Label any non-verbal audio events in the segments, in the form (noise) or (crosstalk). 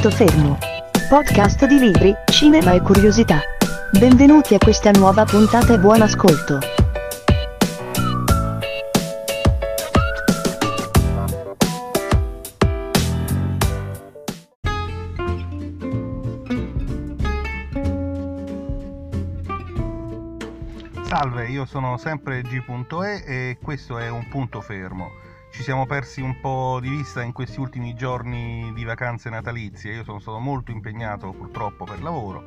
Punto fermo. Podcast di libri, cinema e curiosità. Benvenuti a questa nuova puntata e buon ascolto. Salve, io sono sempre G.E e questo è un punto fermo. Ci siamo persi un po' di vista in questi ultimi giorni di vacanze natalizie. Io sono stato molto impegnato purtroppo per lavoro,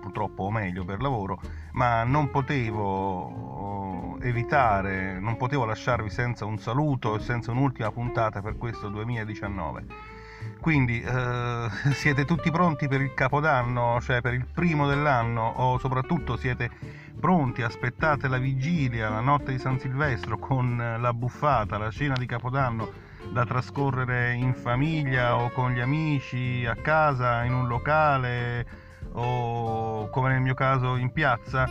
purtroppo o meglio per lavoro, ma non potevo evitare, non potevo lasciarvi senza un saluto e senza un'ultima puntata per questo 2019 quindi eh, (laughs) siete tutti pronti per il capodanno, cioè per il primo dell'anno, o soprattutto siete pronti, aspettate la vigilia, la notte di San Silvestro con la buffata, la cena di capodanno da trascorrere in famiglia o con gli amici, a casa, in un locale o come nel mio caso in piazza,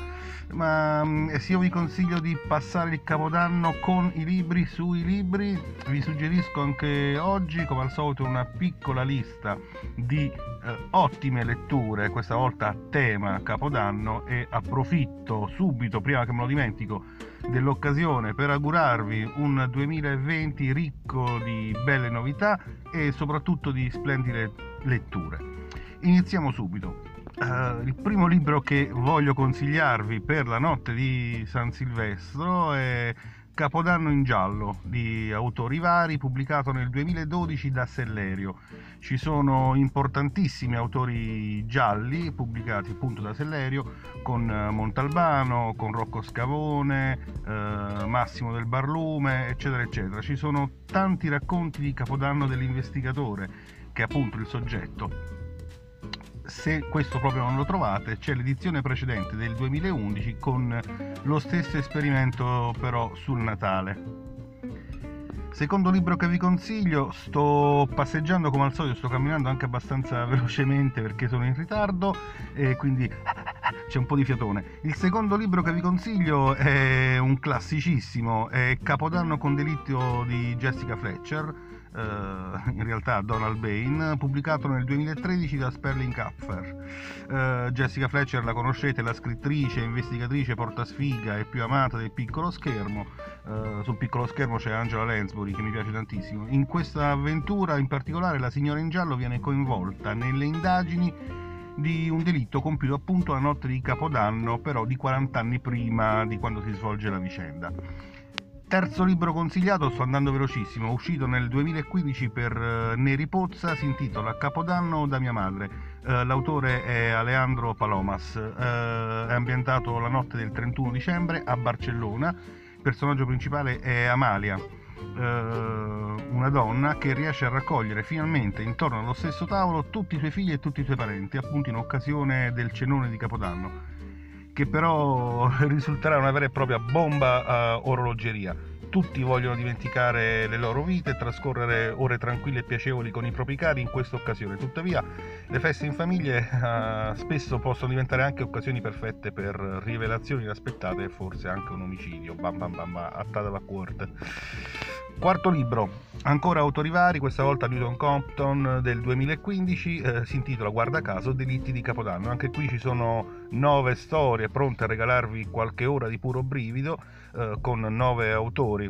ma mm, se io vi consiglio di passare il capodanno con i libri sui libri, vi suggerisco anche oggi, come al solito, una piccola lista di eh, ottime letture, questa volta a tema capodanno e approfitto subito, prima che me lo dimentico, dell'occasione per augurarvi un 2020 ricco di belle novità e soprattutto di splendide letture. Iniziamo subito. Uh, il primo libro che voglio consigliarvi per la notte di San Silvestro è Capodanno in giallo di autori vari, pubblicato nel 2012 da Sellerio. Ci sono importantissimi autori gialli pubblicati appunto da Sellerio con Montalbano, con Rocco Scavone, eh, Massimo del Barlume, eccetera, eccetera. Ci sono tanti racconti di Capodanno dell'investigatore, che è appunto il soggetto se questo proprio non lo trovate, c'è l'edizione precedente del 2011 con lo stesso esperimento però sul Natale. Secondo libro che vi consiglio, sto passeggiando come al solito, sto camminando anche abbastanza (laughs) velocemente perché sono in ritardo e quindi (laughs) c'è un po' di fiatone. Il secondo libro che vi consiglio è un classicissimo, è Capodanno con delitto di Jessica Fletcher Uh, in realtà Donald Bain, pubblicato nel 2013 da Sperling Kapfer. Uh, Jessica Fletcher la conoscete, la scrittrice, investigatrice portasfiga e più amata del piccolo schermo. Uh, sul piccolo schermo c'è Angela Lansbury che mi piace tantissimo. In questa avventura in particolare la signora in giallo viene coinvolta nelle indagini di un delitto compiuto appunto la notte di Capodanno, però di 40 anni prima di quando si svolge la vicenda. Terzo libro consigliato, sto andando velocissimo, uscito nel 2015 per uh, Neri Pozza, si intitola Capodanno da mia madre. Uh, l'autore è Alejandro Palomas, uh, è ambientato la notte del 31 dicembre a Barcellona. Il personaggio principale è Amalia, una donna che riesce a raccogliere finalmente intorno allo stesso tavolo tutti i suoi figli e tutti i suoi parenti, appunto in occasione del cenone di Capodanno che però (laughs) risulterà una vera e propria bomba a orologeria. Tutti vogliono dimenticare le loro vite e trascorrere ore tranquille e piacevoli con i propri cari in questa occasione. Tuttavia, le feste in famiglia uh, spesso possono diventare anche occasioni perfette per rivelazioni inaspettate e forse anche un omicidio. Bam bam bam, bam attata la corte. Quarto libro, ancora autori vari, questa volta Newton Compton del 2015, eh, si intitola Guarda caso Delitti di Capodanno. Anche qui ci sono nove storie pronte a regalarvi qualche ora di puro brivido eh, con nove autori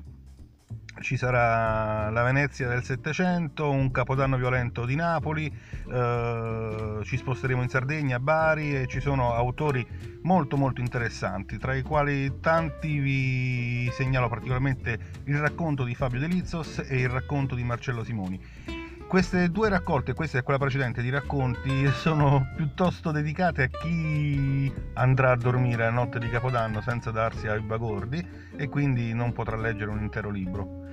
ci sarà la Venezia del Settecento, un capodanno violento di Napoli, eh, ci sposteremo in Sardegna, a Bari e ci sono autori molto molto interessanti, tra i quali tanti vi segnalo particolarmente il racconto di Fabio Delizos e il racconto di Marcello Simoni. Queste due raccolte, questa e quella precedente di racconti, sono piuttosto dedicate a chi andrà a dormire a notte di Capodanno senza darsi ai bagordi e quindi non potrà leggere un intero libro.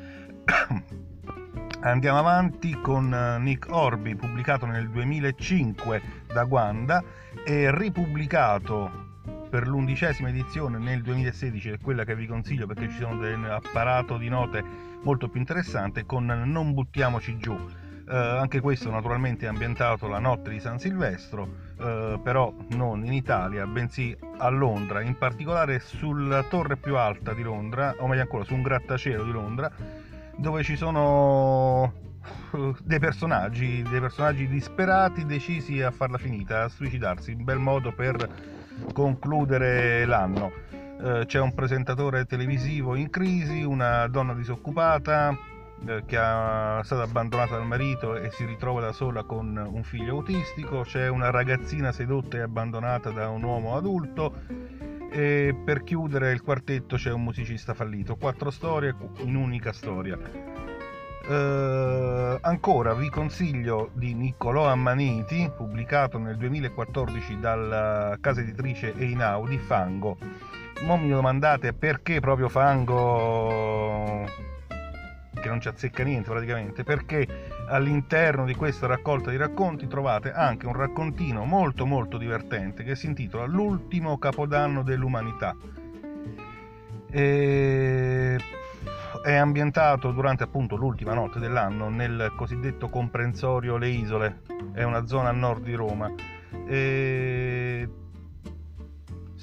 (coughs) Andiamo avanti con eh, Nick Orby, pubblicato nel 2005 da Guanda e ripubblicato per l'undicesima edizione nel 2016, è quella che vi consiglio perché ci sono un apparato di note molto più interessante, con Non buttiamoci giù eh, anche questo naturalmente è ambientato la notte di San Silvestro, eh, però non in Italia, bensì a Londra, in particolare sulla torre più alta di Londra, o meglio ancora su un grattacielo di Londra, dove ci sono dei personaggi, dei personaggi disperati decisi a farla finita, a suicidarsi, un bel modo per concludere l'anno. Eh, c'è un presentatore televisivo in crisi, una donna disoccupata eh, che è stata abbandonata dal marito e si ritrova da sola con un figlio autistico, c'è una ragazzina sedotta e abbandonata da un uomo adulto e per chiudere il quartetto c'è un musicista fallito. Quattro storie in unica storia. Uh, ancora vi consiglio di Niccolò Ammaniti, pubblicato nel 2014 dalla casa editrice Einaudi, Fango. Non mi domandate perché proprio Fango, che non ci azzecca niente praticamente, perché all'interno di questa raccolta di racconti trovate anche un raccontino molto molto divertente che si intitola L'ultimo capodanno dell'umanità. E è ambientato durante appunto l'ultima notte dell'anno nel cosiddetto comprensorio Le Isole, è una zona a nord di Roma. E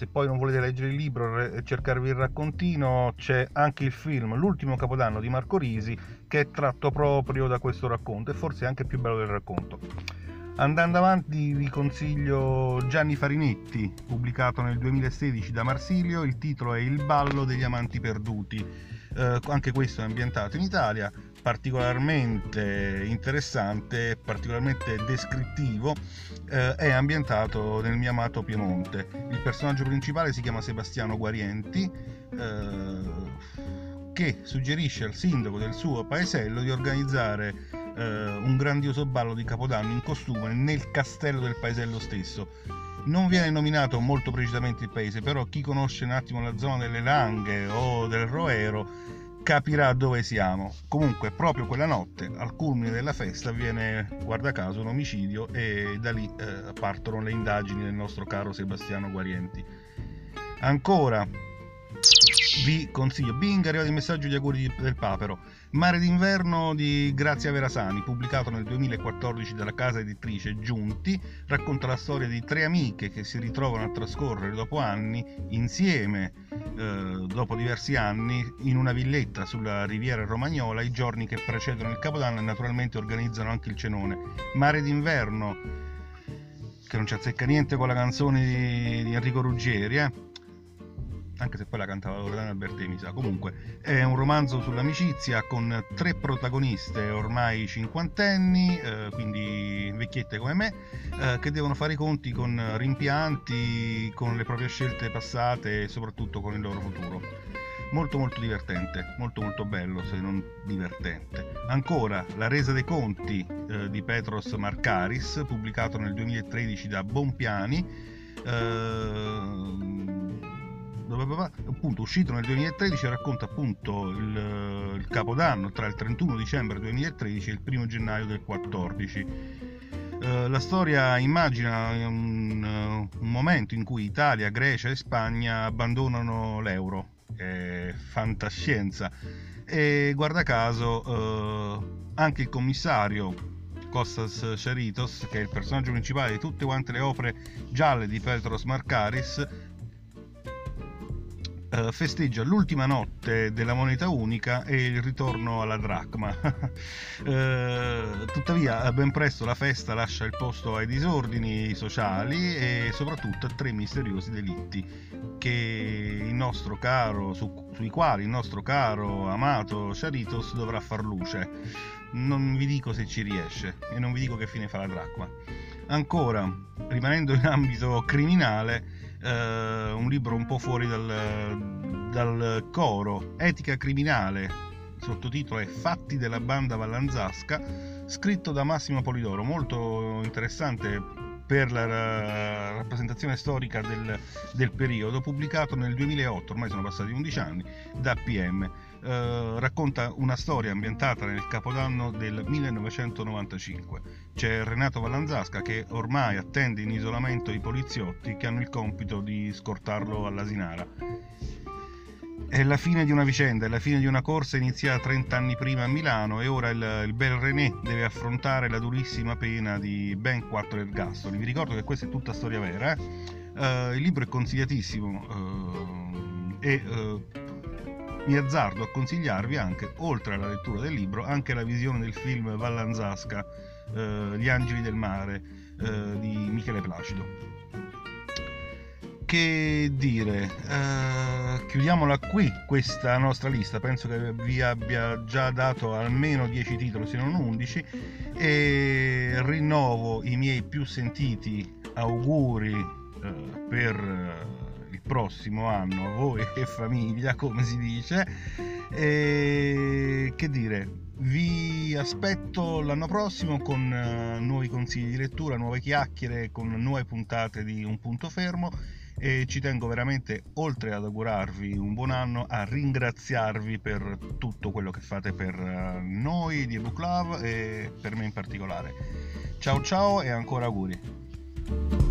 se poi non volete leggere il libro e cercarvi il raccontino, c'è anche il film L'ultimo capodanno di Marco Risi che è tratto proprio da questo racconto e forse anche più bello del racconto. Andando avanti vi consiglio Gianni Farinetti, pubblicato nel 2016 da Marsilio, il titolo è Il ballo degli amanti perduti eh, anche questo è ambientato in Italia, particolarmente interessante, particolarmente descrittivo, eh, è ambientato nel mio amato Piemonte. Il personaggio principale si chiama Sebastiano Guarienti, eh, che suggerisce al sindaco del suo paesello di organizzare eh, un grandioso ballo di Capodanno in costume nel castello del paesello stesso non viene nominato molto precisamente il paese, però chi conosce un attimo la zona delle Langhe o del Roero capirà dove siamo. Comunque, proprio quella notte, al culmine della festa, avviene, guarda caso, un omicidio e da lì eh, partono le indagini del nostro caro Sebastiano Guarienti. Ancora, vi consiglio Bing, arrivato il messaggio di auguri del papero. Mare d'inverno di Grazia Verasani, pubblicato nel 2014 dalla casa editrice Giunti, racconta la storia di tre amiche che si ritrovano a trascorrere dopo anni insieme, eh, dopo diversi anni, in una villetta sulla riviera romagnola i giorni che precedono il Capodanno e naturalmente organizzano anche il cenone. Mare d'inverno, che non ci azzecca niente con la canzone di, di Enrico Ruggeri, eh? Anche se poi la cantava Loredana Alberti mi sa. Comunque è un romanzo sull'amicizia con tre protagoniste ormai cinquantenni, eh, quindi vecchiette come me, eh, che devono fare i conti con rimpianti, con le proprie scelte passate e soprattutto con il loro futuro. Molto molto divertente, molto molto bello se non divertente. Ancora La resa dei conti eh, di Petros Marcaris, pubblicato nel 2013 da Bompiani. Eh, appunto uscito nel 2013 racconta appunto il, il, capodanno tra il 31 dicembre 2013 e il 1 gennaio del 2014 uh, la storia immagina un, uh, un, momento in cui Italia, Grecia e Spagna abbandonano l'euro. È fantascienza. E guarda caso uh, anche il commissario Kostas Charitos, che è il personaggio principale di tutte quante le opere gialle di Petros Markaris, eh, festeggia l'ultima notte della moneta unica e il ritorno alla dracma. (laughs) eh, tuttavia, ben presto la festa lascia il posto ai disordini sociali e soprattutto a tre misteriosi delitti che il nostro caro, su, sui quali il nostro caro amato Charitos dovrà far luce. Non vi dico se ci riesce e non vi dico che fine fa la dracma. Ancora, rimanendo in ambito criminale, eh, un libro un po' fuori dal, dal coro, Etica criminale, sottotitolo è Fatti della banda Vallanzasca, scritto da Massimo Polidoro, molto interessante per la rappresentazione storica del, del, periodo, pubblicato nel 2008, ormai sono passati 11 anni, da PM. Eh, racconta una storia ambientata nel capodanno del 1995. C'è Renato Vallanzasca che ormai attende in isolamento i poliziotti che hanno il compito di scortarlo all'Asinara. È la fine di una vicenda, è la fine di una corsa iniziata 30 anni prima a Milano e ora il, il bel René deve affrontare la durissima pena di ben 4 ergastoli. Vi ricordo che questa è tutta storia vera. Eh? Uh, il libro è consigliatissimo uh, e uh, mi azzardo a consigliarvi anche, oltre alla lettura del libro, anche la visione del film Vallanzasca, eh, Gli angeli del mare, eh, di Michele Placido. Che dire, eh, chiudiamola qui questa nostra lista, penso che vi abbia già dato almeno 10 titoli se non 11 e rinnovo i miei più sentiti auguri eh, per il prossimo anno voi (laughs) e famiglia come si dice e che dire vi aspetto l'anno prossimo con uh, nuovi consigli di lettura, nuove chiacchiere, con nuove puntate di Un punto fermo e ci tengo veramente, oltre ad augurarvi un buon anno, a ringraziarvi per tutto quello che fate per uh, noi di Book Love e per me in particolare. Ciao ciao e ancora auguri.